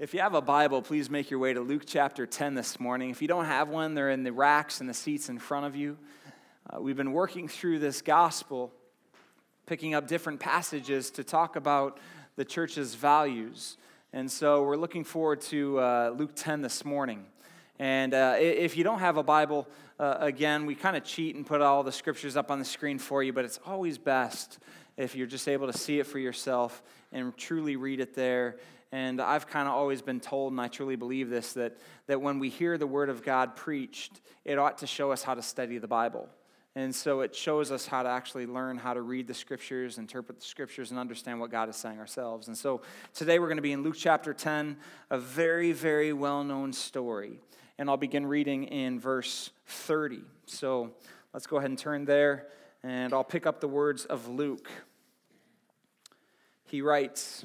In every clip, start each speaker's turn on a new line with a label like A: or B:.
A: If you have a Bible, please make your way to Luke chapter 10 this morning. If you don't have one, they're in the racks and the seats in front of you. Uh, we've been working through this gospel, picking up different passages to talk about the church's values. And so we're looking forward to uh, Luke 10 this morning. And uh, if you don't have a Bible, uh, again, we kind of cheat and put all the scriptures up on the screen for you, but it's always best if you're just able to see it for yourself and truly read it there and I've kind of always been told, and I truly believe this, that, that when we hear the Word of God preached, it ought to show us how to study the Bible. And so it shows us how to actually learn how to read the scriptures, interpret the scriptures, and understand what God is saying ourselves. And so today we're going to be in Luke chapter 10, a very, very well known story. And I'll begin reading in verse 30. So let's go ahead and turn there, and I'll pick up the words of Luke. He writes,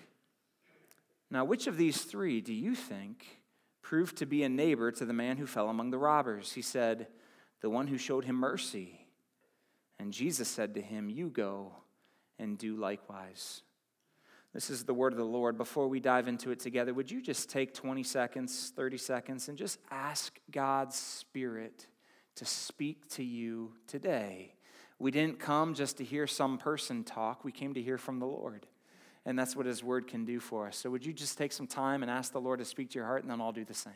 A: Now, which of these three do you think proved to be a neighbor to the man who fell among the robbers? He said, The one who showed him mercy. And Jesus said to him, You go and do likewise. This is the word of the Lord. Before we dive into it together, would you just take 20 seconds, 30 seconds, and just ask God's Spirit to speak to you today? We didn't come just to hear some person talk, we came to hear from the Lord. And that's what His Word can do for us. So, would you just take some time and ask the Lord to speak to your heart, and then I'll do the same.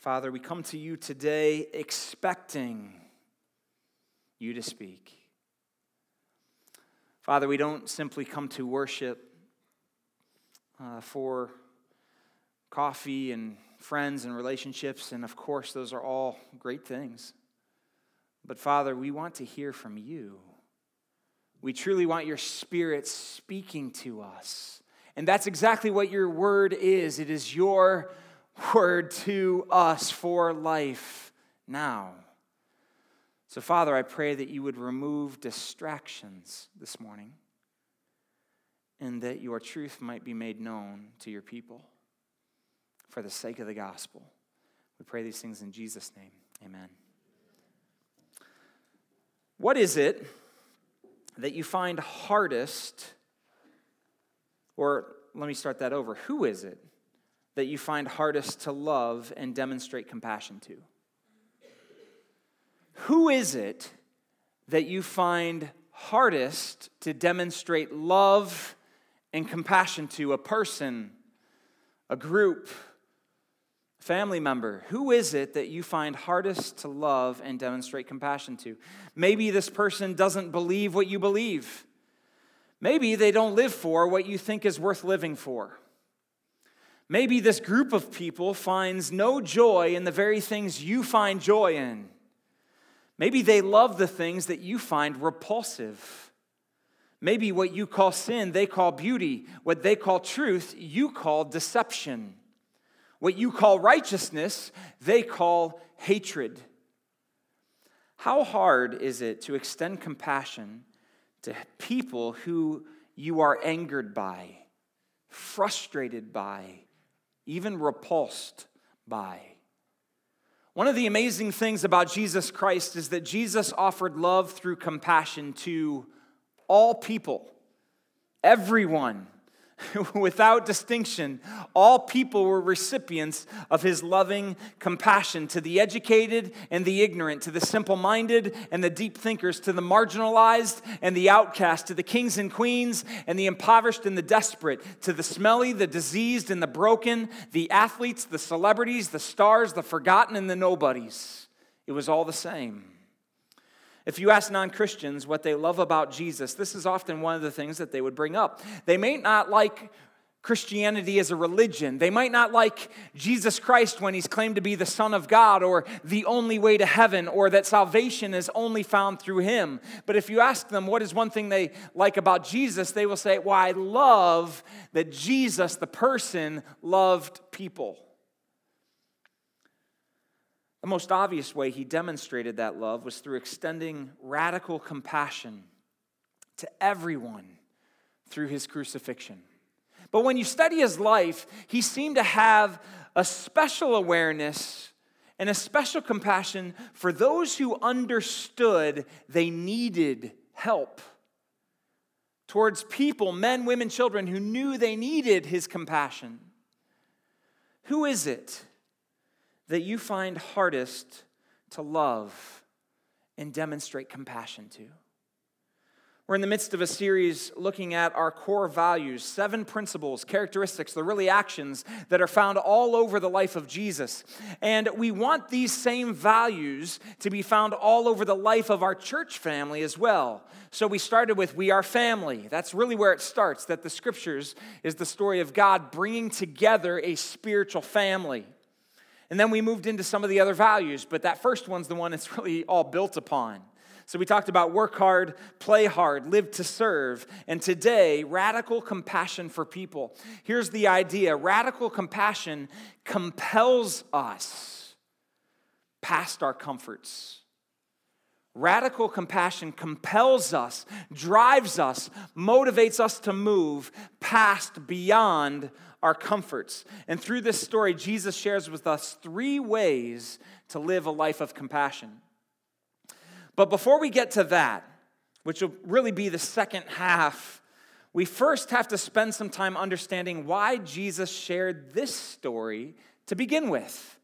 A: Father, we come to you today expecting you to speak. Father, we don't simply come to worship uh, for coffee and friends and relationships, and of course, those are all great things. But Father, we want to hear from you. We truly want your spirit speaking to us. And that's exactly what your word is it is your word to us for life now. So, Father, I pray that you would remove distractions this morning and that your truth might be made known to your people for the sake of the gospel. We pray these things in Jesus' name. Amen. What is it that you find hardest, or let me start that over. Who is it that you find hardest to love and demonstrate compassion to? Who is it that you find hardest to demonstrate love and compassion to? A person, a group, family member, who is it that you find hardest to love and demonstrate compassion to? Maybe this person doesn't believe what you believe. Maybe they don't live for what you think is worth living for. Maybe this group of people finds no joy in the very things you find joy in. Maybe they love the things that you find repulsive. Maybe what you call sin, they call beauty. What they call truth, you call deception. What you call righteousness, they call hatred. How hard is it to extend compassion to people who you are angered by, frustrated by, even repulsed by? One of the amazing things about Jesus Christ is that Jesus offered love through compassion to all people, everyone. Without distinction, all people were recipients of his loving compassion to the educated and the ignorant, to the simple minded and the deep thinkers, to the marginalized and the outcast, to the kings and queens and the impoverished and the desperate, to the smelly, the diseased, and the broken, the athletes, the celebrities, the stars, the forgotten, and the nobodies. It was all the same. If you ask non Christians what they love about Jesus, this is often one of the things that they would bring up. They may not like Christianity as a religion. They might not like Jesus Christ when he's claimed to be the Son of God or the only way to heaven or that salvation is only found through him. But if you ask them what is one thing they like about Jesus, they will say, Well, I love that Jesus, the person, loved people. The most obvious way he demonstrated that love was through extending radical compassion to everyone through his crucifixion. But when you study his life, he seemed to have a special awareness and a special compassion for those who understood they needed help. Towards people, men, women, children, who knew they needed his compassion. Who is it that you find hardest to love and demonstrate compassion to? We're in the midst of a series looking at our core values, seven principles, characteristics, the really actions that are found all over the life of Jesus. And we want these same values to be found all over the life of our church family as well. So we started with We Are Family. That's really where it starts, that the scriptures is the story of God bringing together a spiritual family. And then we moved into some of the other values, but that first one's the one it's really all built upon. So we talked about work hard, play hard, live to serve. And today, radical compassion for people. Here's the idea radical compassion compels us past our comforts. Radical compassion compels us, drives us, motivates us to move past, beyond our comforts. And through this story, Jesus shares with us three ways to live a life of compassion. But before we get to that, which will really be the second half, we first have to spend some time understanding why Jesus shared this story to begin with.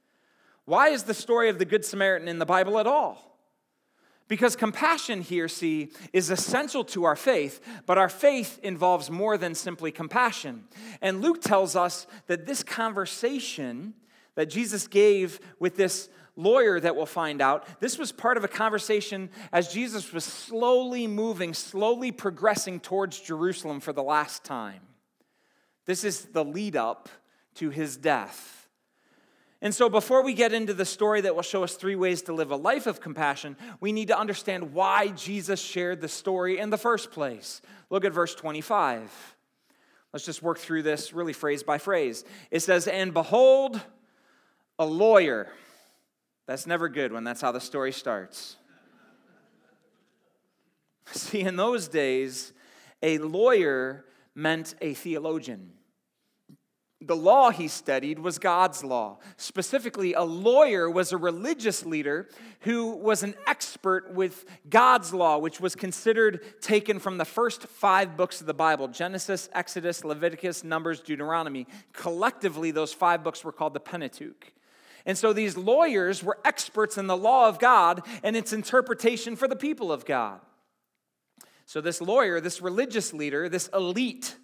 A: Why is the story of the Good Samaritan in the Bible at all? Because compassion here, see, is essential to our faith, but our faith involves more than simply compassion. And Luke tells us that this conversation that Jesus gave with this lawyer that we'll find out, this was part of a conversation as Jesus was slowly moving, slowly progressing towards Jerusalem for the last time. This is the lead up to his death. And so, before we get into the story that will show us three ways to live a life of compassion, we need to understand why Jesus shared the story in the first place. Look at verse 25. Let's just work through this really phrase by phrase. It says, And behold, a lawyer. That's never good when that's how the story starts. See, in those days, a lawyer meant a theologian. The law he studied was God's law. Specifically, a lawyer was a religious leader who was an expert with God's law, which was considered taken from the first five books of the Bible Genesis, Exodus, Leviticus, Numbers, Deuteronomy. Collectively, those five books were called the Pentateuch. And so these lawyers were experts in the law of God and its interpretation for the people of God. So, this lawyer, this religious leader, this elite,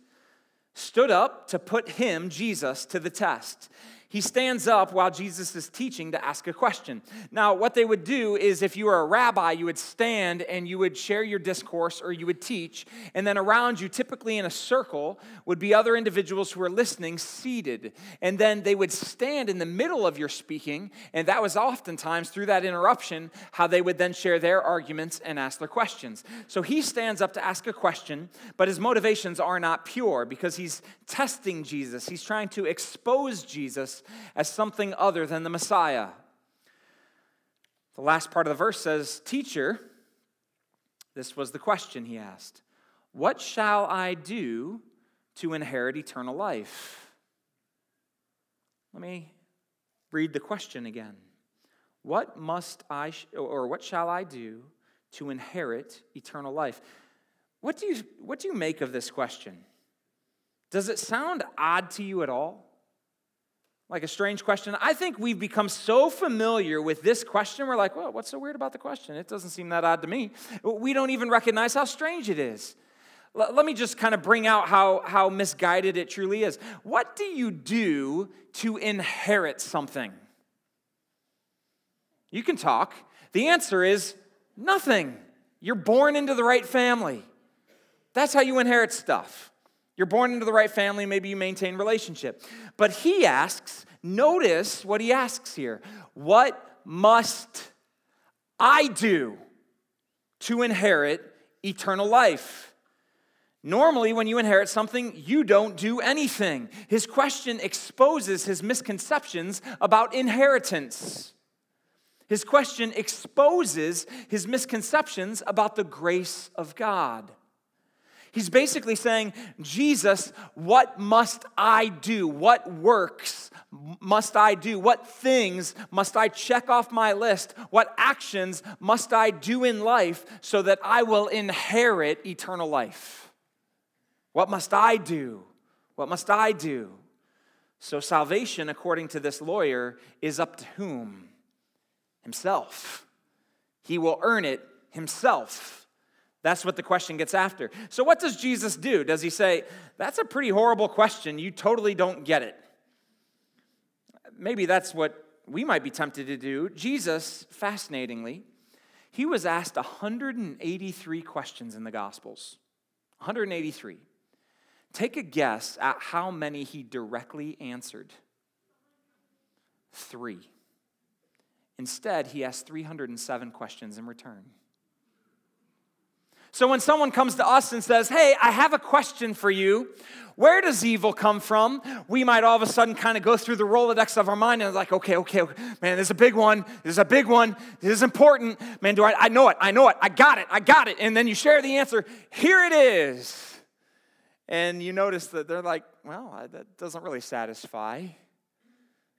A: stood up to put him, Jesus, to the test he stands up while Jesus is teaching to ask a question. Now, what they would do is if you were a rabbi, you would stand and you would share your discourse or you would teach, and then around you, typically in a circle, would be other individuals who were listening seated. And then they would stand in the middle of your speaking, and that was oftentimes through that interruption how they would then share their arguments and ask their questions. So he stands up to ask a question, but his motivations are not pure because he's testing Jesus, he's trying to expose Jesus as something other than the Messiah. The last part of the verse says, Teacher, this was the question he asked What shall I do to inherit eternal life? Let me read the question again. What must I, or what shall I do to inherit eternal life? What do you, what do you make of this question? Does it sound odd to you at all? Like a strange question? I think we've become so familiar with this question, we're like, well, what's so weird about the question? It doesn't seem that odd to me. We don't even recognize how strange it is. Let me just kind of bring out how, how misguided it truly is. What do you do to inherit something? You can talk. The answer is nothing. You're born into the right family. That's how you inherit stuff. You're born into the right family, maybe you maintain relationship. But he asks, notice what he asks here. What must I do to inherit eternal life? Normally, when you inherit something, you don't do anything. His question exposes his misconceptions about inheritance. His question exposes his misconceptions about the grace of God. He's basically saying, Jesus, what must I do? What works must I do? What things must I check off my list? What actions must I do in life so that I will inherit eternal life? What must I do? What must I do? So, salvation, according to this lawyer, is up to whom? Himself. He will earn it himself. That's what the question gets after. So, what does Jesus do? Does he say, That's a pretty horrible question. You totally don't get it? Maybe that's what we might be tempted to do. Jesus, fascinatingly, he was asked 183 questions in the Gospels. 183. Take a guess at how many he directly answered. Three. Instead, he asked 307 questions in return. So when someone comes to us and says, Hey, I have a question for you, where does evil come from? We might all of a sudden kind of go through the Rolodex of our mind and like, okay, okay, okay, man, there's a big one. There's a big one. This is important. Man, do I, I know it. I know it. I got it. I got it. And then you share the answer. Here it is. And you notice that they're like, well, that doesn't really satisfy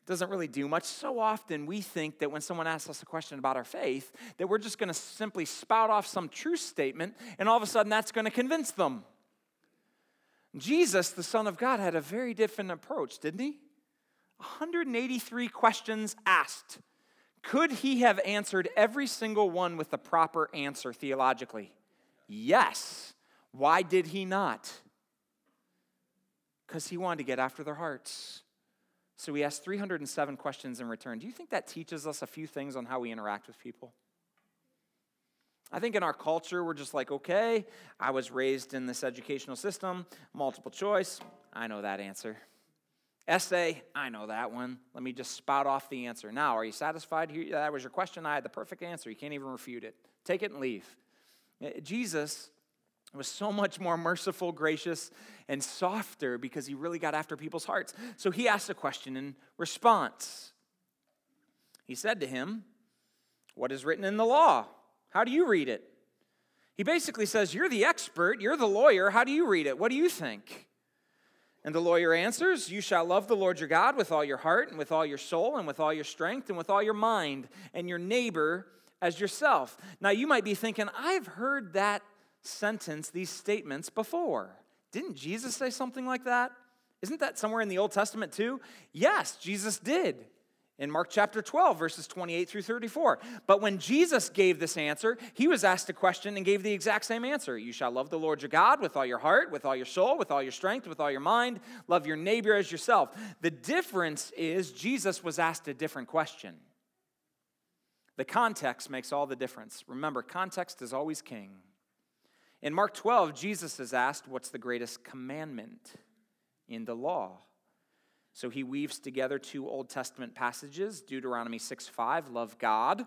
A: doesn't really do much. So often we think that when someone asks us a question about our faith, that we're just going to simply spout off some truth statement and all of a sudden that's going to convince them. Jesus, the Son of God, had a very different approach, didn't he? 183 questions asked. Could he have answered every single one with the proper answer theologically? Yes. Why did he not? Because he wanted to get after their hearts. So we asked 307 questions in return. Do you think that teaches us a few things on how we interact with people? I think in our culture, we're just like, okay, I was raised in this educational system, multiple choice, I know that answer. Essay, I know that one. Let me just spout off the answer. Now, are you satisfied? That was your question. I had the perfect answer. You can't even refute it. Take it and leave. Eh, Jesus was so much more merciful, gracious, and softer because he really got after people's hearts. So he asked a question in response. He said to him, What is written in the law? How do you read it? He basically says, You're the expert, you're the lawyer. How do you read it? What do you think? And the lawyer answers, You shall love the Lord your God with all your heart, and with all your soul, and with all your strength, and with all your mind, and your neighbor as yourself. Now you might be thinking, I've heard that sentence, these statements before. Didn't Jesus say something like that? Isn't that somewhere in the Old Testament too? Yes, Jesus did in Mark chapter 12, verses 28 through 34. But when Jesus gave this answer, he was asked a question and gave the exact same answer You shall love the Lord your God with all your heart, with all your soul, with all your strength, with all your mind. Love your neighbor as yourself. The difference is Jesus was asked a different question. The context makes all the difference. Remember, context is always king. In Mark 12, Jesus is asked, What's the greatest commandment in the law? So he weaves together two Old Testament passages Deuteronomy 6 5, love God,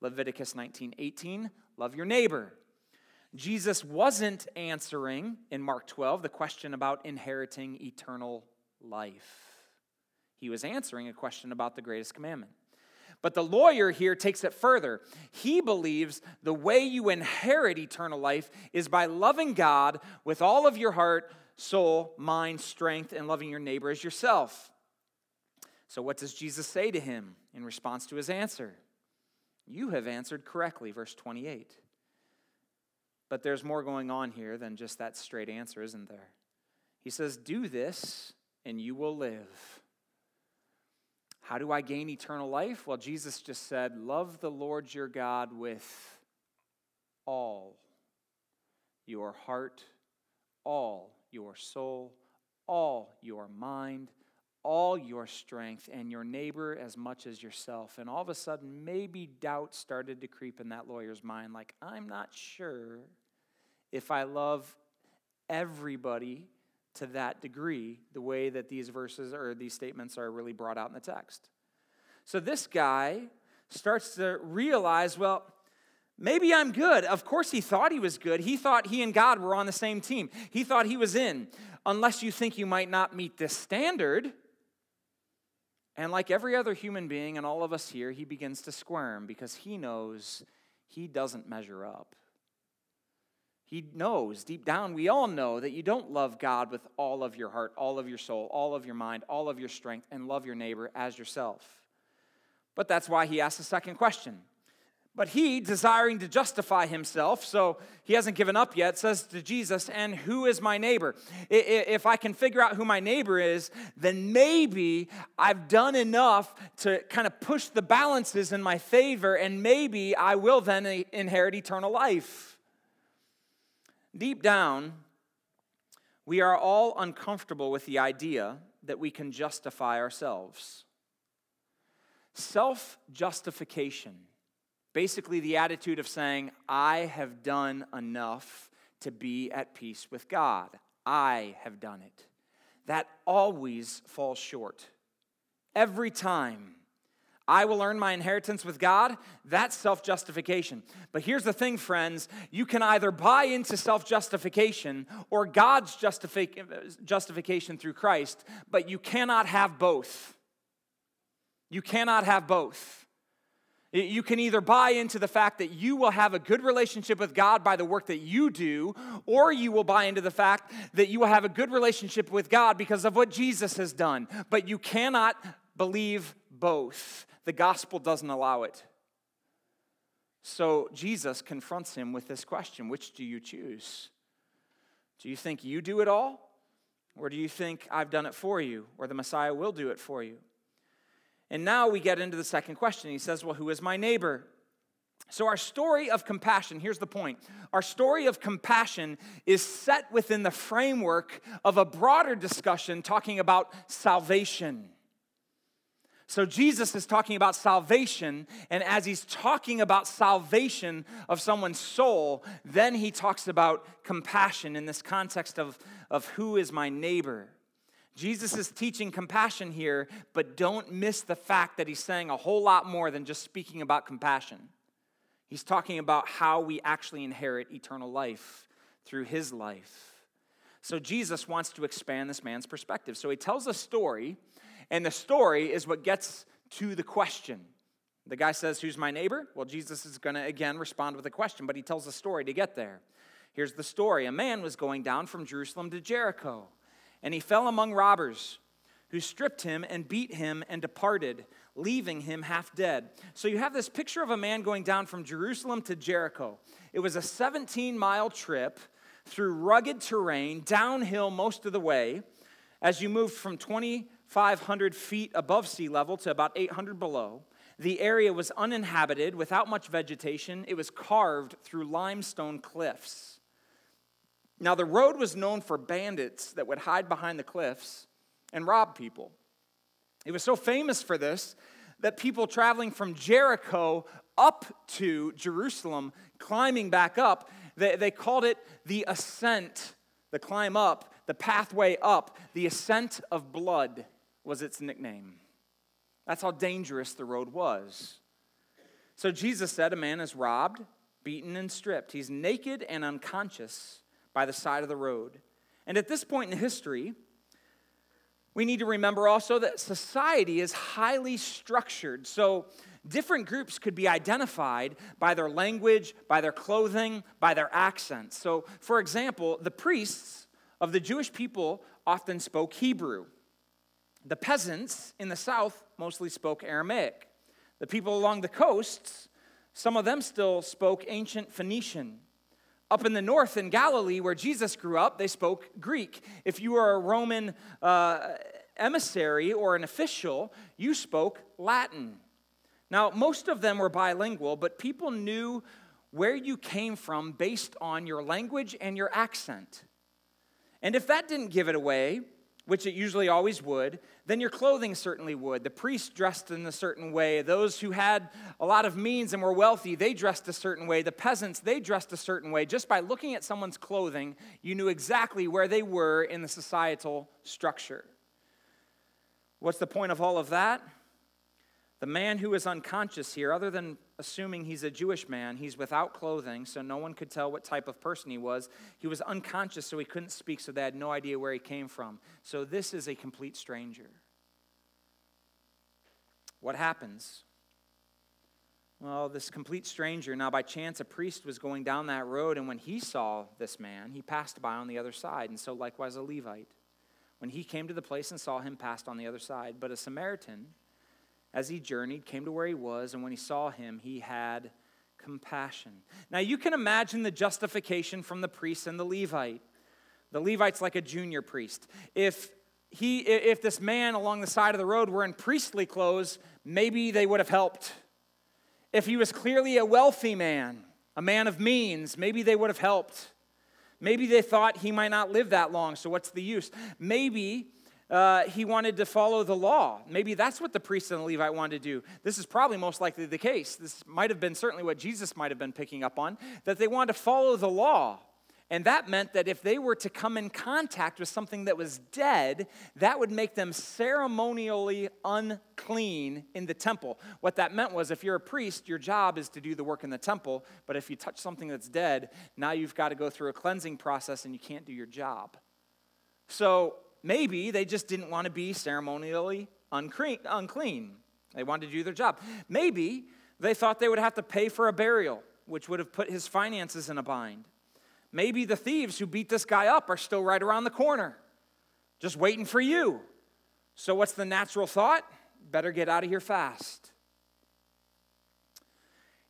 A: Leviticus 19 18, love your neighbor. Jesus wasn't answering in Mark 12 the question about inheriting eternal life. He was answering a question about the greatest commandment. But the lawyer here takes it further. He believes the way you inherit eternal life is by loving God with all of your heart, soul, mind, strength, and loving your neighbor as yourself. So, what does Jesus say to him in response to his answer? You have answered correctly, verse 28. But there's more going on here than just that straight answer, isn't there? He says, Do this and you will live. How do I gain eternal life? Well, Jesus just said, Love the Lord your God with all your heart, all your soul, all your mind, all your strength, and your neighbor as much as yourself. And all of a sudden, maybe doubt started to creep in that lawyer's mind like, I'm not sure if I love everybody to that degree, the way that these verses or these statements are really brought out in the text. So this guy starts to realize, well, maybe I'm good. Of course, he thought he was good. He thought he and God were on the same team. He thought he was in, unless you think you might not meet this standard. And like every other human being and all of us here, he begins to squirm because he knows he doesn't measure up. He knows deep down, we all know that you don't love God with all of your heart, all of your soul, all of your mind, all of your strength, and love your neighbor as yourself. But that's why he asks the second question. But he, desiring to justify himself, so he hasn't given up yet, says to Jesus, And who is my neighbor? If I can figure out who my neighbor is, then maybe I've done enough to kind of push the balances in my favor, and maybe I will then inherit eternal life. Deep down, we are all uncomfortable with the idea that we can justify ourselves. Self justification, basically the attitude of saying, I have done enough to be at peace with God. I have done it. That always falls short. Every time I will earn my inheritance with God. That's self justification. But here's the thing, friends you can either buy into self justification or God's justification through Christ, but you cannot have both. You cannot have both. You can either buy into the fact that you will have a good relationship with God by the work that you do, or you will buy into the fact that you will have a good relationship with God because of what Jesus has done. But you cannot believe both. The gospel doesn't allow it. So Jesus confronts him with this question Which do you choose? Do you think you do it all? Or do you think I've done it for you? Or the Messiah will do it for you? And now we get into the second question. He says, Well, who is my neighbor? So, our story of compassion, here's the point. Our story of compassion is set within the framework of a broader discussion talking about salvation. So Jesus is talking about salvation, and as he's talking about salvation of someone's soul, then he talks about compassion in this context of, of who is my neighbor. Jesus is teaching compassion here, but don't miss the fact that he's saying a whole lot more than just speaking about compassion. He's talking about how we actually inherit eternal life through his life. So Jesus wants to expand this man's perspective. So he tells a story and the story is what gets to the question. The guy says, Who's my neighbor? Well, Jesus is going to again respond with a question, but he tells a story to get there. Here's the story A man was going down from Jerusalem to Jericho, and he fell among robbers who stripped him and beat him and departed, leaving him half dead. So you have this picture of a man going down from Jerusalem to Jericho. It was a 17 mile trip through rugged terrain, downhill most of the way. As you moved from 20 500 feet above sea level to about 800 below. The area was uninhabited, without much vegetation. It was carved through limestone cliffs. Now, the road was known for bandits that would hide behind the cliffs and rob people. It was so famous for this that people traveling from Jericho up to Jerusalem, climbing back up, they, they called it the ascent, the climb up, the pathway up, the ascent of blood was its nickname. That's how dangerous the road was. So Jesus said, A man is robbed, beaten, and stripped. He's naked and unconscious by the side of the road. And at this point in history, we need to remember also that society is highly structured. So different groups could be identified by their language, by their clothing, by their accents. So, for example, the priests of the Jewish people often spoke Hebrew. The peasants in the south mostly spoke Aramaic. The people along the coasts, some of them still spoke ancient Phoenician. Up in the north in Galilee, where Jesus grew up, they spoke Greek. If you were a Roman uh, emissary or an official, you spoke Latin. Now, most of them were bilingual, but people knew where you came from based on your language and your accent. And if that didn't give it away, which it usually always would, then your clothing certainly would. The priests dressed in a certain way. Those who had a lot of means and were wealthy, they dressed a certain way. The peasants, they dressed a certain way. Just by looking at someone's clothing, you knew exactly where they were in the societal structure. What's the point of all of that? The man who is unconscious here, other than assuming he's a Jewish man, he's without clothing, so no one could tell what type of person he was. He was unconscious, so he couldn't speak, so they had no idea where he came from. So this is a complete stranger. What happens? Well, this complete stranger, now by chance a priest was going down that road, and when he saw this man, he passed by on the other side, and so likewise a Levite. When he came to the place and saw him, passed on the other side. But a Samaritan, as he journeyed, came to where he was, and when he saw him, he had compassion. Now, you can imagine the justification from the priest and the Levite. The Levite's like a junior priest. If he if this man along the side of the road were in priestly clothes, maybe they would have helped. If he was clearly a wealthy man, a man of means, maybe they would have helped. Maybe they thought he might not live that long, so what's the use? Maybe uh, he wanted to follow the law. Maybe that's what the priest and the Levite wanted to do. This is probably most likely the case. This might have been certainly what Jesus might have been picking up on, that they wanted to follow the law. And that meant that if they were to come in contact with something that was dead, that would make them ceremonially unclean in the temple. What that meant was if you're a priest, your job is to do the work in the temple, but if you touch something that's dead, now you've got to go through a cleansing process and you can't do your job. So maybe they just didn't want to be ceremonially unclean. They wanted to do their job. Maybe they thought they would have to pay for a burial, which would have put his finances in a bind. Maybe the thieves who beat this guy up are still right around the corner, just waiting for you. So, what's the natural thought? Better get out of here fast.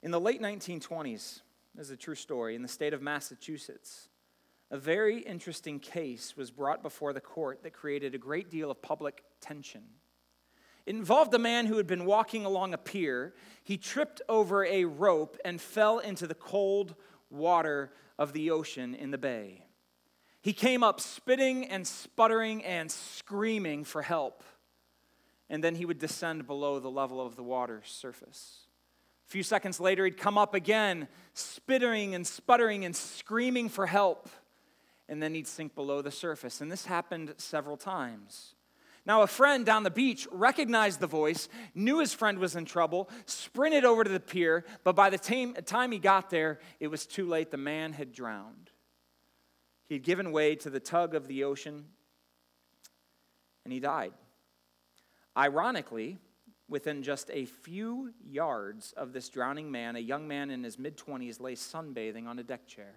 A: In the late 1920s, this is a true story, in the state of Massachusetts, a very interesting case was brought before the court that created a great deal of public tension. It involved a man who had been walking along a pier. He tripped over a rope and fell into the cold water of the ocean in the bay. He came up spitting and sputtering and screaming for help. And then he would descend below the level of the water's surface. A few seconds later, he'd come up again, spitting and sputtering and screaming for help. And then he'd sink below the surface. And this happened several times. Now, a friend down the beach recognized the voice, knew his friend was in trouble, sprinted over to the pier, but by the time he got there, it was too late. The man had drowned. He had given way to the tug of the ocean, and he died. Ironically, within just a few yards of this drowning man, a young man in his mid 20s lay sunbathing on a deck chair.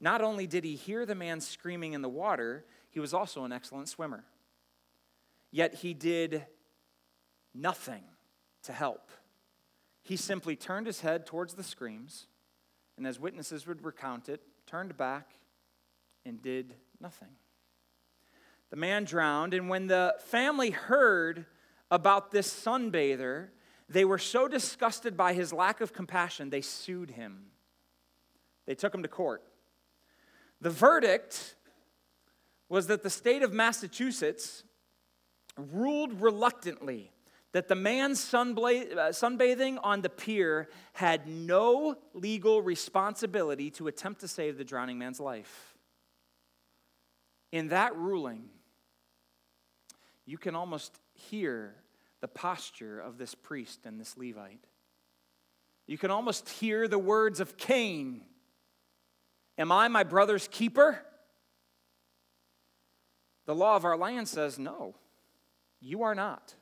A: Not only did he hear the man screaming in the water, he was also an excellent swimmer. Yet he did nothing to help. He simply turned his head towards the screams, and as witnesses would recount it, turned back and did nothing. The man drowned, and when the family heard about this sunbather, they were so disgusted by his lack of compassion, they sued him. They took him to court. The verdict was that the state of Massachusetts ruled reluctantly that the man uh, sunbathing on the pier had no legal responsibility to attempt to save the drowning man's life. In that ruling, you can almost hear the posture of this priest and this Levite. You can almost hear the words of Cain Am I my brother's keeper? The law of our land says no. You are not.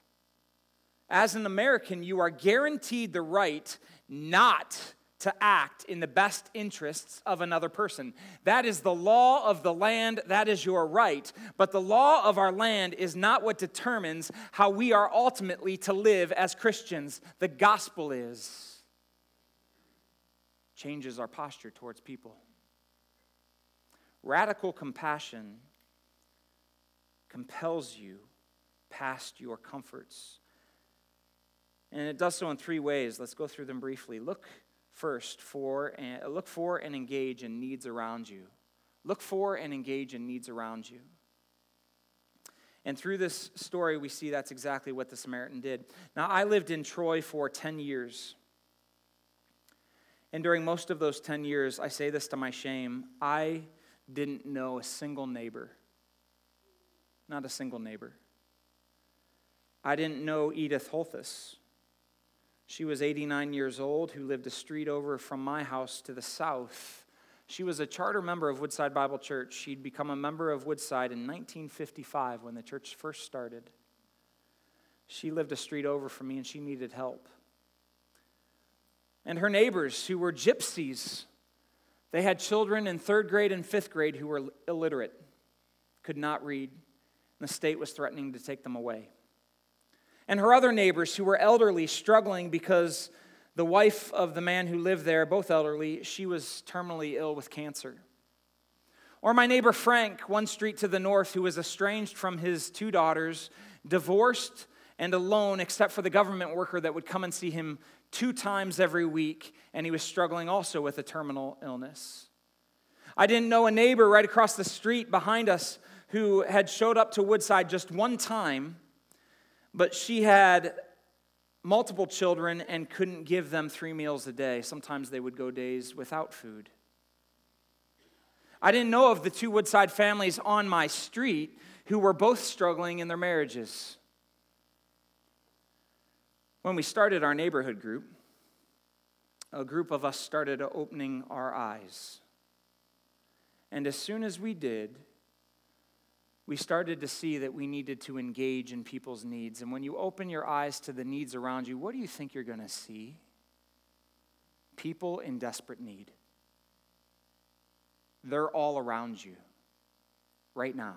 A: As an American, you are guaranteed the right not to act in the best interests of another person. That is the law of the land, that is your right. But the law of our land is not what determines how we are ultimately to live as Christians. The gospel is. changes our posture towards people. Radical compassion compels you past your comforts. And it does so in three ways. Let's go through them briefly. Look first for and look for and engage in needs around you. Look for and engage in needs around you. And through this story, we see that's exactly what the Samaritan did. Now, I lived in Troy for 10 years. And during most of those 10 years, I say this to my shame, I didn't know a single neighbor. Not a single neighbor. I didn't know Edith Holthus. She was 89 years old, who lived a street over from my house to the south. She was a charter member of Woodside Bible Church. She'd become a member of Woodside in 1955 when the church first started. She lived a street over from me and she needed help. And her neighbors, who were gypsies, they had children in third grade and fifth grade who were illiterate, could not read, and the state was threatening to take them away and her other neighbors who were elderly, struggling because the wife of the man who lived there, both elderly, she was terminally ill with cancer. Or my neighbor Frank, one street to the north, who was estranged from his two daughters, divorced and alone, except for the government worker that would come and see him two times every week, and he was struggling also with a terminal illness. I didn't know a neighbor right across the street behind us who had showed up to Woodside just one time but she had multiple children and couldn't give them three meals a day. Sometimes they would go days without food. I didn't know of the two Woodside families on my street who were both struggling in their marriages. When we started our neighborhood group, a group of us started opening our eyes. And as soon as we did, we started to see that we needed to engage in people's needs. And when you open your eyes to the needs around you, what do you think you're going to see? People in desperate need. They're all around you right now.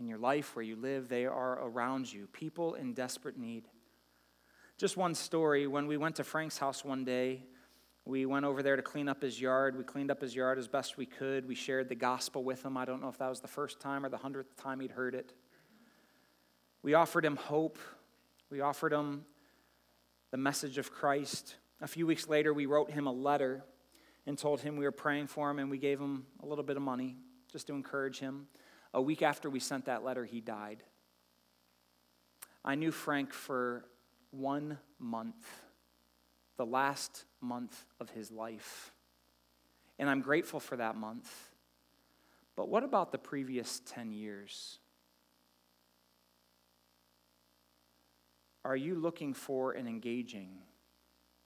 A: In your life, where you live, they are around you. People in desperate need. Just one story when we went to Frank's house one day, we went over there to clean up his yard. We cleaned up his yard as best we could. We shared the gospel with him. I don't know if that was the first time or the hundredth time he'd heard it. We offered him hope. We offered him the message of Christ. A few weeks later, we wrote him a letter and told him we were praying for him, and we gave him a little bit of money just to encourage him. A week after we sent that letter, he died. I knew Frank for one month the last month of his life. And I'm grateful for that month. But what about the previous 10 years? Are you looking for and engaging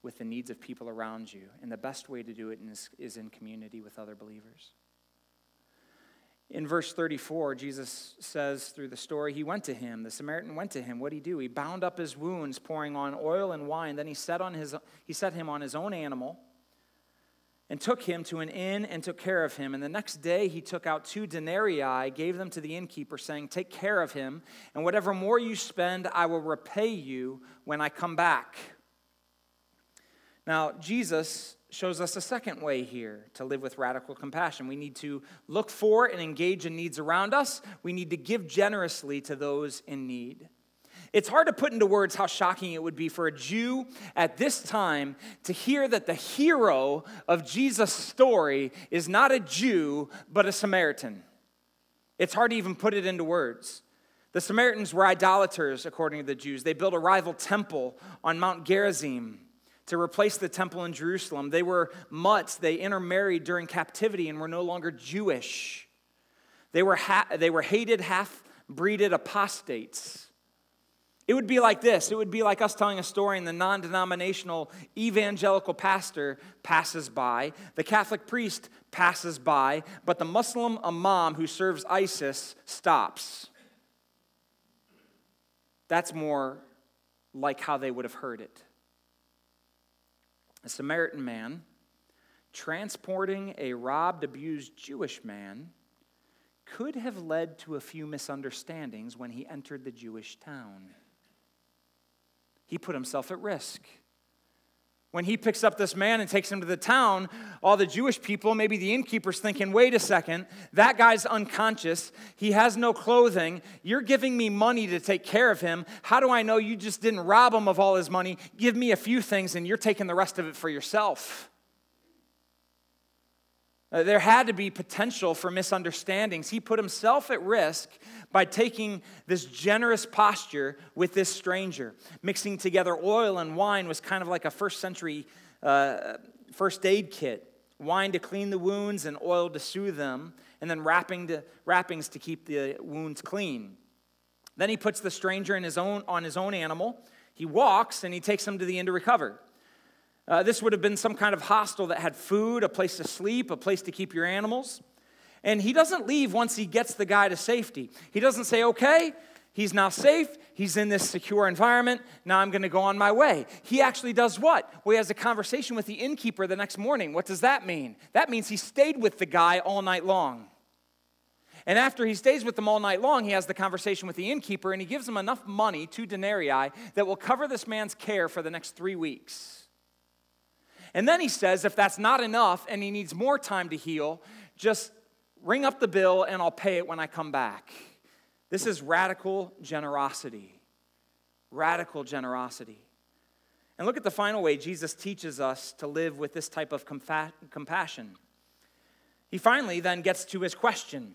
A: with the needs of people around you? And the best way to do it is, is in community with other believers. In verse 34, Jesus says through the story, he went to him. The Samaritan went to him. What did he do? He bound up his wounds, pouring on oil and wine. Then he set, on his, he set him on his own animal and took him to an inn and took care of him. And the next day he took out two denarii, gave them to the innkeeper, saying, Take care of him, and whatever more you spend, I will repay you when I come back. Now, Jesus shows us a second way here to live with radical compassion. We need to look for and engage in needs around us, we need to give generously to those in need. It's hard to put into words how shocking it would be for a Jew at this time to hear that the hero of Jesus' story is not a Jew, but a Samaritan. It's hard to even put it into words. The Samaritans were idolaters, according to the Jews. They built a rival temple on Mount Gerizim to replace the temple in Jerusalem. They were mutts, they intermarried during captivity and were no longer Jewish. They were, ha- they were hated, half breeded apostates. It would be like this it would be like us telling a story, and the non denominational evangelical pastor passes by, the Catholic priest passes by, but the Muslim imam who serves ISIS stops. That's more like how they would have heard it a Samaritan man transporting a robbed, abused Jewish man could have led to a few misunderstandings when he entered the Jewish town. He put himself at risk. When he picks up this man and takes him to the town, all the Jewish people, maybe the innkeeper's thinking, wait a second, that guy's unconscious. He has no clothing. You're giving me money to take care of him. How do I know you just didn't rob him of all his money? Give me a few things and you're taking the rest of it for yourself. Uh, there had to be potential for misunderstandings. He put himself at risk by taking this generous posture with this stranger. Mixing together oil and wine was kind of like a first century uh, first aid kit wine to clean the wounds and oil to soothe them, and then wrapping to, wrappings to keep the wounds clean. Then he puts the stranger in his own, on his own animal. He walks and he takes him to the inn to recover. Uh, this would have been some kind of hostel that had food, a place to sleep, a place to keep your animals. And he doesn't leave once he gets the guy to safety. He doesn't say, okay, he's now safe, he's in this secure environment, now I'm gonna go on my way. He actually does what? Well, he has a conversation with the innkeeper the next morning. What does that mean? That means he stayed with the guy all night long. And after he stays with them all night long, he has the conversation with the innkeeper and he gives him enough money, two denarii, that will cover this man's care for the next three weeks. And then he says, if that's not enough and he needs more time to heal, just ring up the bill and I'll pay it when I come back. This is radical generosity. Radical generosity. And look at the final way Jesus teaches us to live with this type of compassion. He finally then gets to his question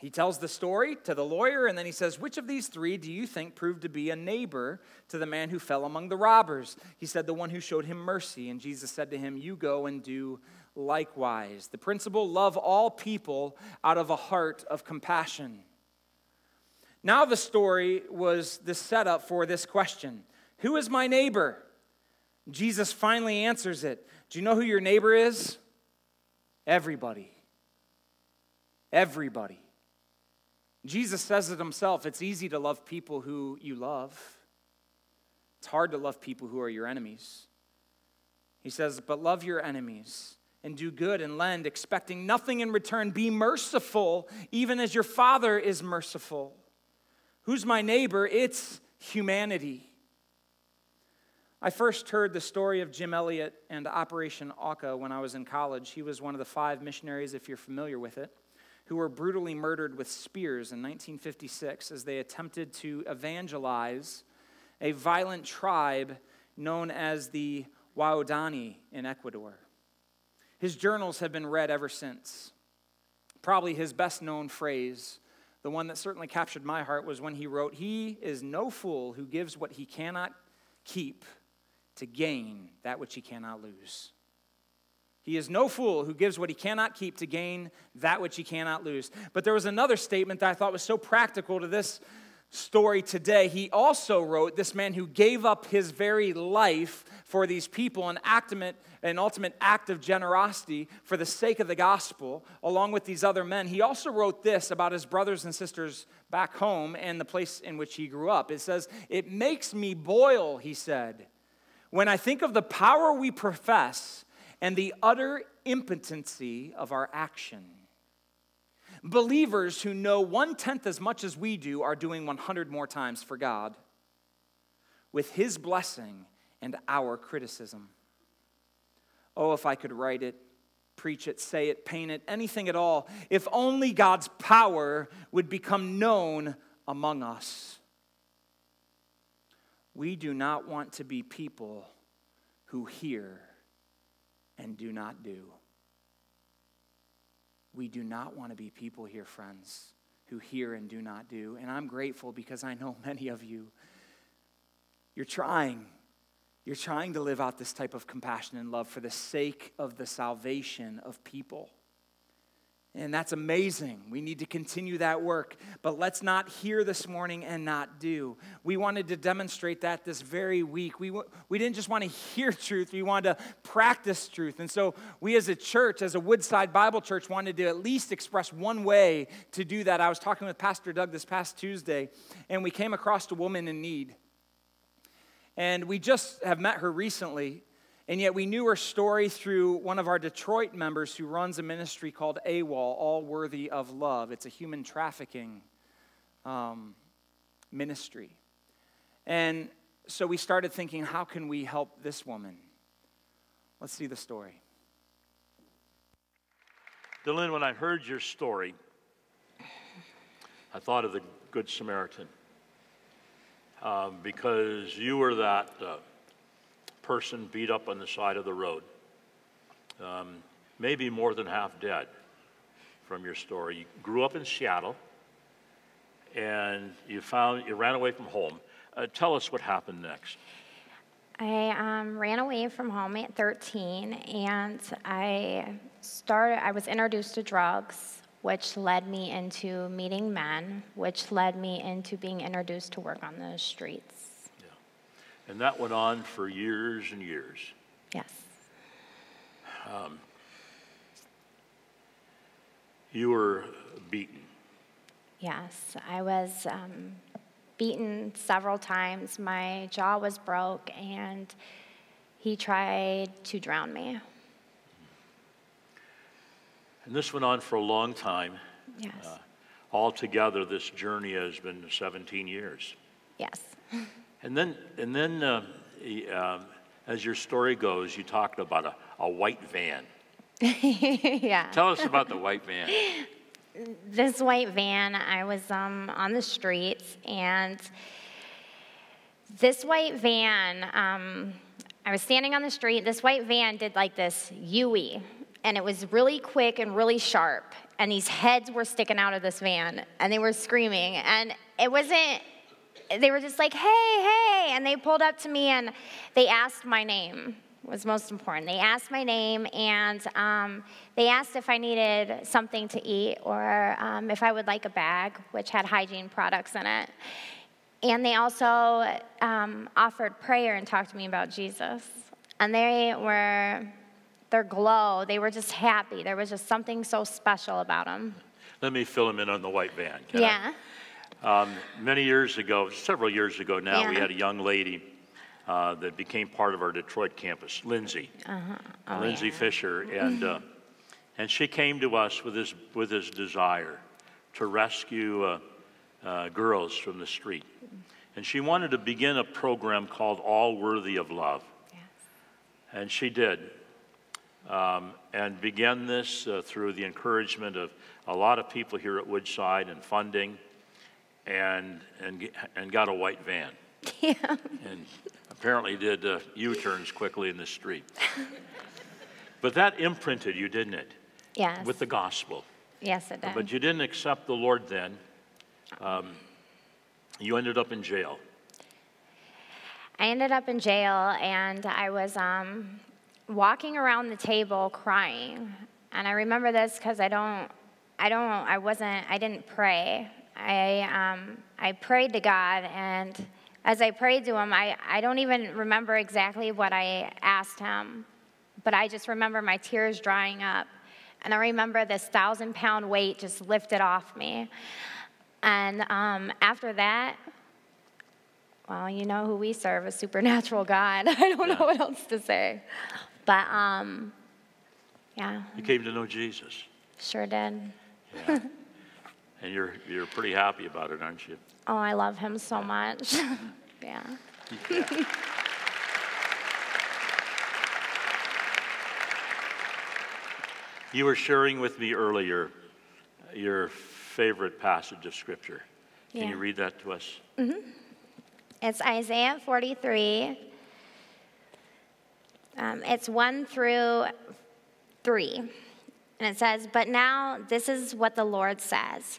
A: he tells the story to the lawyer, and then he says, Which of these three do you think proved to be a neighbor to the man who fell among the robbers? He said, The one who showed him mercy. And Jesus said to him, You go and do likewise. The principle love all people out of a heart of compassion. Now, the story was the setup for this question Who is my neighbor? Jesus finally answers it. Do you know who your neighbor is? Everybody. Everybody. Jesus says it himself it's easy to love people who you love, it's hard to love people who are your enemies. He says, But love your enemies and do good and lend, expecting nothing in return. Be merciful, even as your Father is merciful. Who's my neighbor? It's humanity. I first heard the story of Jim Elliot and Operation Auca when I was in college. He was one of the five missionaries, if you're familiar with it who were brutally murdered with spears in 1956 as they attempted to evangelize a violent tribe known as the Waodani in Ecuador. His journals have been read ever since. Probably his best known phrase, the one that certainly captured my heart, was when he wrote, He is no fool who gives what he cannot keep to gain that which he cannot lose. He is no fool who gives what he cannot keep to gain that which he cannot lose. But there was another statement that I thought was so practical to this story today. He also wrote, This man who gave up his very life for these people, an, ultimate, an ultimate act of generosity for the sake of the gospel, along with these other men. He also wrote this about his brothers and sisters back home and the place in which he grew up. It says, It makes me boil, he said, when I think of the power we profess and the utter impotency of our action. Believers who know one tenth as much as we do are doing 100 more times for God with His blessing and our criticism. Oh, if I could write it, preach it, say it, paint it, anything at all, if only God's power would become known among us. We do not want to be people who hear and do not do. We do not want to be people here, friends, who hear and do not do. And I'm grateful because I know many of you, you're trying. You're trying to live out this type of compassion and love for the sake of the salvation of people. And that's amazing. We need to continue that work. But let's not hear this morning and not do. We wanted to demonstrate that this very week. We, we didn't just want to hear truth, we wanted to practice truth. And so we as a church, as a Woodside Bible Church, wanted to at least express one way to do that. I was talking with Pastor Doug this past Tuesday, and we came across a woman in need. And we just have met her recently. And yet we knew her story through one of our Detroit members who runs a ministry called AWOL, All Worthy of Love. It's a human trafficking um, ministry. And so we started thinking, how can we help this woman? Let's see the story.
B: Dylan, when I heard your story, I thought of the Good Samaritan um, because you were that uh, person beat up on the side of the road, um, maybe more than half dead from your story. You grew up in Seattle and you found you ran away from home. Uh, tell us what happened next.
C: I um, ran away from home at 13 and I started, I was introduced to drugs, which led me into meeting men, which led me into being introduced to work on the streets.
B: And that went on for years and years.
C: Yes. Um,
B: you were beaten.
C: Yes, I was um, beaten several times. My jaw was broke, and he tried to drown me.
B: And this went on for a long time.
C: Yes. Uh,
B: altogether, this journey has been 17 years.
C: Yes.
B: And then, and then uh, uh, as your story goes, you talked about a, a white van.
C: yeah.
B: Tell us about the white van.
C: This white van, I was um, on the streets, and this white van, um, I was standing on the street. This white van did like this Yui, and it was really quick and really sharp. And these heads were sticking out of this van, and they were screaming. And it wasn't, they were just like, hey, hey. And they pulled up to me and they asked my name was most important. They asked my name and um, they asked if I needed something to eat or um, if I would like a bag, which had hygiene products in it. And they also um, offered prayer and talked to me about Jesus. And they were their glow. They were just happy. There was just something so special about them.
B: Let me fill them in on the white van.
C: yeah.
B: Um, many years ago, several years ago now, yeah. we had a young lady uh, that became part of our Detroit campus, Lindsay. Uh-huh. Oh, Lindsay yeah. Fisher. And, uh, and she came to us with this, with this desire to rescue uh, uh, girls from the street. And she wanted to begin a program called All Worthy of Love. Yes. And she did um, and began this uh, through the encouragement of a lot of people here at Woodside and funding, and and and got a white van.
C: Yeah.
B: And apparently did uh, U-turns quickly in the street. but that imprinted you, didn't it?
C: Yes.
B: With the gospel.
C: Yes, it did.
B: But you didn't accept the Lord then. Um, you ended up in jail.
C: I ended up in jail, and I was um, walking around the table crying. And I remember this because I don't, I don't, I wasn't, I didn't pray. I, um, I prayed to God, and as I prayed to Him, I, I don't even remember exactly what I asked Him, but I just remember my tears drying up. And I remember this thousand pound weight just lifted off me. And um, after that, well, you know who we serve, a supernatural God. I don't yeah. know what else to say. But um, yeah.
B: You came to know Jesus.
C: Sure did.
B: Yeah. and you're you're pretty happy about it, aren't you?
C: Oh, I love him so yeah. much. yeah. yeah.
B: you were sharing with me earlier your favorite passage of scripture. Can yeah. you read that to us?
C: Mm-hmm. It's Isaiah 43, um, it's 1 through 3. And it says, But now this is what the Lord says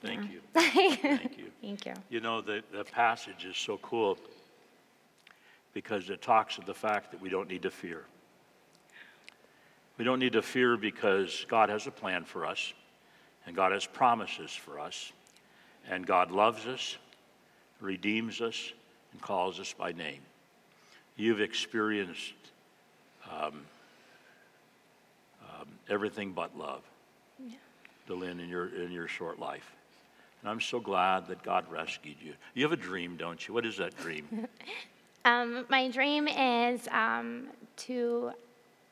B: Thank yeah. you. thank you.
C: Thank you.
B: You know, the, the passage is so cool because it talks of the fact that we don't need to fear. We don't need to fear because God has a plan for us, and God has promises for us, and God loves us, redeems us, and calls us by name. You've experienced um, everything but love, yeah. Delin, in your, in your short life. And I'm so glad that God rescued you. You have a dream, don't you? What is that dream?
C: um, my dream is um, to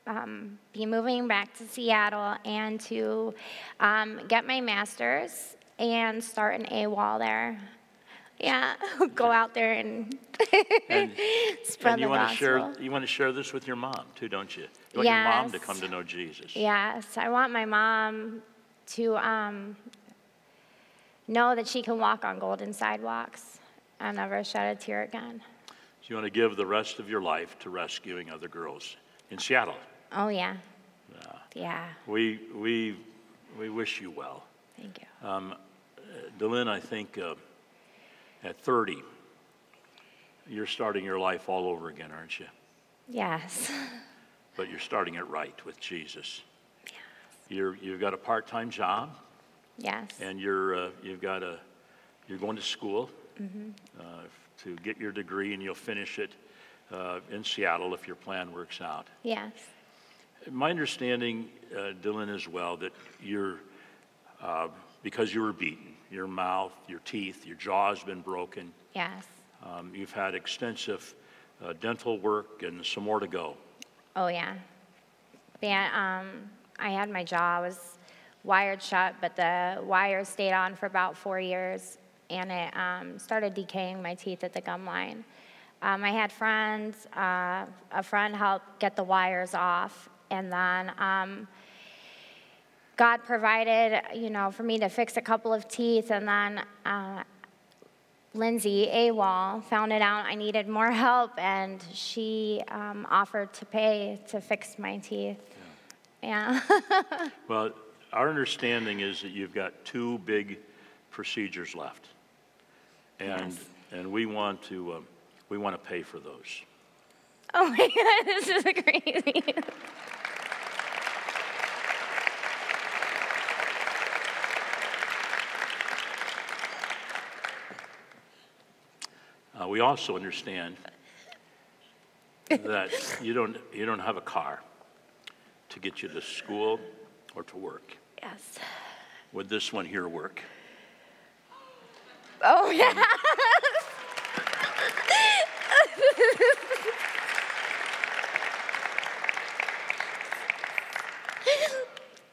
C: um, be moving back to Seattle and to um, get my master's and start an AWOL there. Yeah, go out there and, and spread and
B: you
C: the
B: want
C: gospel.
B: To share, you want to share this with your mom too, don't you? You want
C: yes.
B: your mom to come to know Jesus.
C: Yes, I want my mom to um, know that she can walk on golden sidewalks and never shed a tear again.
B: So you want to give the rest of your life to rescuing other girls in Seattle?
C: Oh yeah. Yeah. Yeah.
B: We we we wish you well.
C: Thank you.
B: Um, Delin, I think. Uh, at 30, you're starting your life all over again, aren't you?
C: Yes.
B: But you're starting it right with Jesus. Yes. You're, you've got a part-time job.
C: Yes.
B: And you're, uh, you've got a, you're going to school mm-hmm. uh, to get your degree, and you'll finish it uh, in Seattle if your plan works out.
C: Yes.
B: My understanding, uh, Delin, as well, that you're, uh, because you were beaten, your mouth, your teeth, your jaw has been broken.
C: Yes.
B: Um, you've had extensive uh, dental work and some more to go.
C: Oh, yeah. Yeah, um, I had my jaw was wired shut, but the wire stayed on for about four years, and it um, started decaying my teeth at the gum line. Um, I had friends, uh, a friend helped get the wires off, and then um, God provided, you know, for me to fix a couple of teeth, and then uh, Lindsay AWOL found it out I needed more help, and she um, offered to pay to fix my teeth. Yeah.
B: yeah. well, our understanding is that you've got two big procedures left, and yes. and we want to uh, we want to pay for those.
C: Oh my God, this is crazy.
B: Uh, we also understand that you don't, you don't have a car to get you to school or to work.
C: Yes.
B: Would this one here work?
C: Oh, yeah. Um,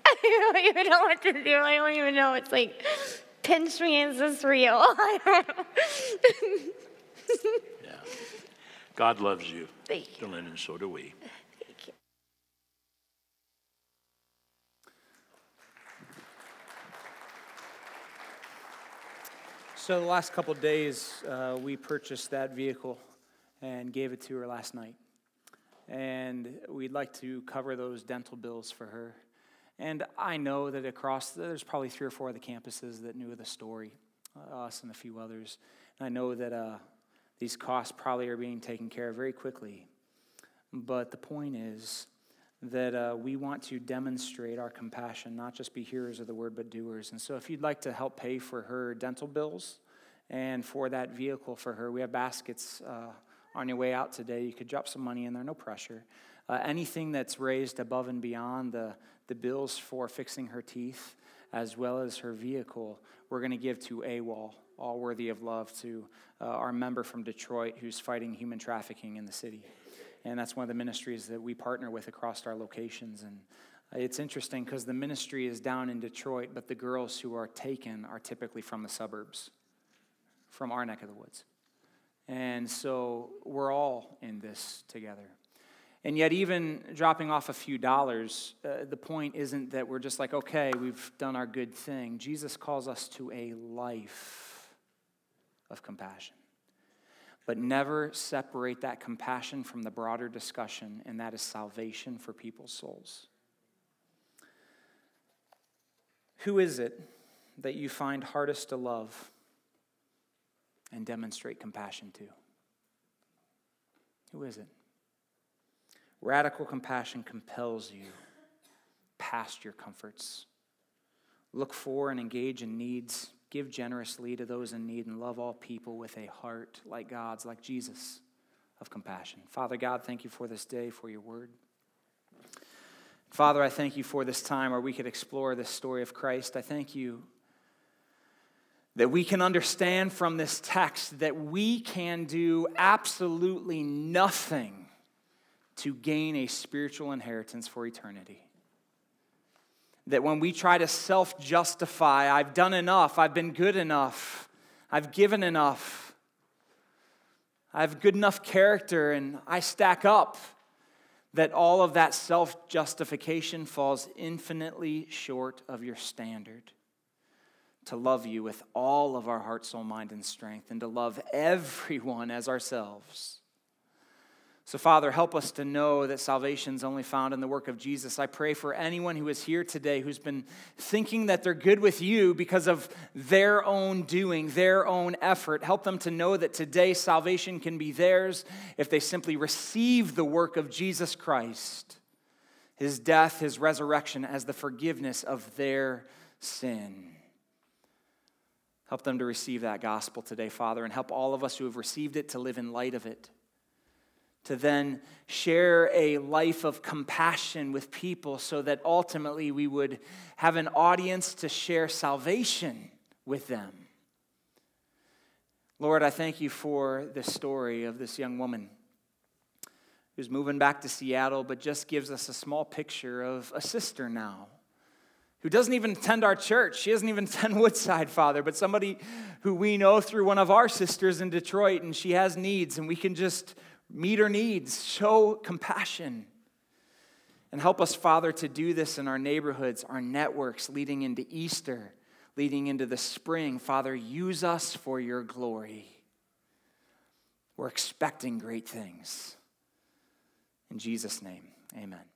C: I don't even know what to do. I don't even know. It's like, pinch me, is this real? I don't know.
B: yeah. God loves you.
C: Thank you.
B: and so do we.
A: So the last couple days, uh, we purchased that vehicle and gave it to her last night. And we'd like to cover those dental bills for her. And I know that across, there's probably three or four of the campuses that knew the story, uh, us and a few others. And I know that uh, these costs probably are being taken care of very quickly. But the point is that uh, we want to demonstrate our compassion, not just be hearers of the word, but doers. And so if you'd like to help pay for her dental bills and for that vehicle for her, we have baskets uh, on your way out today. You could drop some money in there, no pressure. Uh, anything that's raised above and beyond the, the bills for fixing her teeth, as well as her vehicle, we're going to give to AWOL all worthy of love, to uh, our member from Detroit who's fighting human trafficking in the city. And that's one of the ministries that we partner with across our locations. And it's interesting because the ministry is down in Detroit, but the girls who are taken are typically from the suburbs, from our neck of the woods. And so we're all in this together. And yet, even dropping off a few dollars, uh, the point isn't that we're just like, okay, we've done our good thing. Jesus calls us to a life of compassion. But never separate that compassion from the broader discussion, and that is salvation for people's souls. Who is it that you find hardest to love and demonstrate compassion to? Who is it? Radical compassion compels you past your comforts. Look for and engage in needs Give generously to those in need and love all people with a heart like God's, like Jesus, of compassion. Father God, thank you for this day, for your word. Father, I thank you for this time where we could explore this story of Christ. I thank you that we can understand from this text that we can do absolutely nothing to gain a spiritual inheritance for eternity. That when we try to self justify, I've done enough, I've been good enough, I've given enough, I have good enough character, and I stack up, that all of that self justification falls infinitely short of your standard to love you with all of our heart, soul, mind, and strength, and to love everyone as ourselves. So, Father, help us to know that salvation is only found in the work of Jesus. I pray for anyone who is here today who's been thinking that they're good with you because of their own doing, their own effort. Help them to know that today salvation can be theirs if they simply receive the work of Jesus Christ, his death, his resurrection, as the forgiveness of their sin. Help them to receive that gospel today, Father, and help all of us who have received it to live in light of it. To then share a life of compassion with people so that ultimately we would have an audience to share salvation with them. Lord, I thank you for the story of this young woman who's moving back to Seattle, but just gives us a small picture of a sister now who doesn't even attend our church. She doesn't even attend Woodside, Father, but somebody who we know through one of our sisters in Detroit, and she has needs, and we can just meet our needs, show compassion. And help us, Father, to do this in our neighborhoods, our networks leading into Easter, leading into the spring. Father, use us for your glory. We're expecting great things. In Jesus' name, amen.